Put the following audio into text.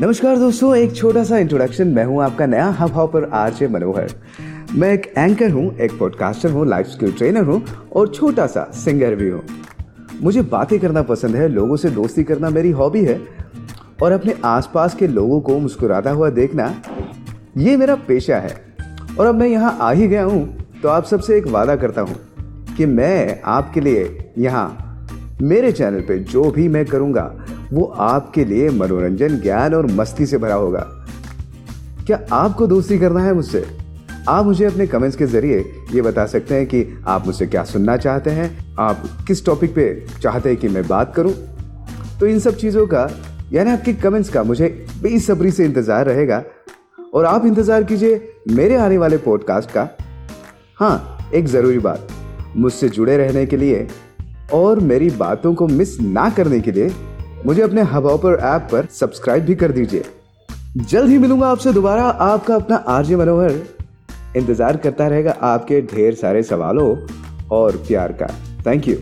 नमस्कार दोस्तों, एक छोटा सा इंट्रोडक्शन मैं हूँ आपका नया हब हॉपर आरजे मनोहर। मैं एक एंकर हूँ, एक पॉडकास्टर हूँ लाइफ स्किल ट्रेनर हूँ और छोटा सा सिंगर भी हूँ। मुझे बातें करना पसंद है, लोगों से दोस्ती करना मेरी हॉबी है और अपने आसपास के लोगों को मुस्कुराता हुआ देखना ये मेरा पेशा है। और अब मैं यहाँ आ ही गया हूँ तो आप सबसे एक वादा करता हूँ कि मैं आपके लिए यहाँ मेरे चैनल पे जो भी मैं करूँगा वो आपके लिए मनोरंजन, ज्ञान और मस्ती से भरा होगा। क्या आपको दोस्ती करना है मुझसे? आप मुझे अपने कमेंट्स के ज़रिए ये बता सकते हैं कि आप मुझसे क्या सुनना चाहते हैं। आप किस टॉपिक पे चाहते हैं कि मैं बात करूँ? तो इन सब चीज़ों का, यानी आपके कमेंट्स का मुझे बेसब्री से इंतज़ार रहेगा। और आप इंतज़ार कीजिए मेरे आने वाले पॉडकास्ट का। हाँ एक ज़रूरी बात, मुझसे जुड़े रहने के लिए और मेरी बातों को मिस ना करने के लिए मुझे अपने हबॉपर ऐप पर सब्सक्राइब भी कर दीजिए। जल्द ही मिलूँगा आपसे दोबारा। आपका अपना आरजे मनोहर इंतज़ार करता रहेगा आपके ढेर सारे सवालों और प्यार का। Thank you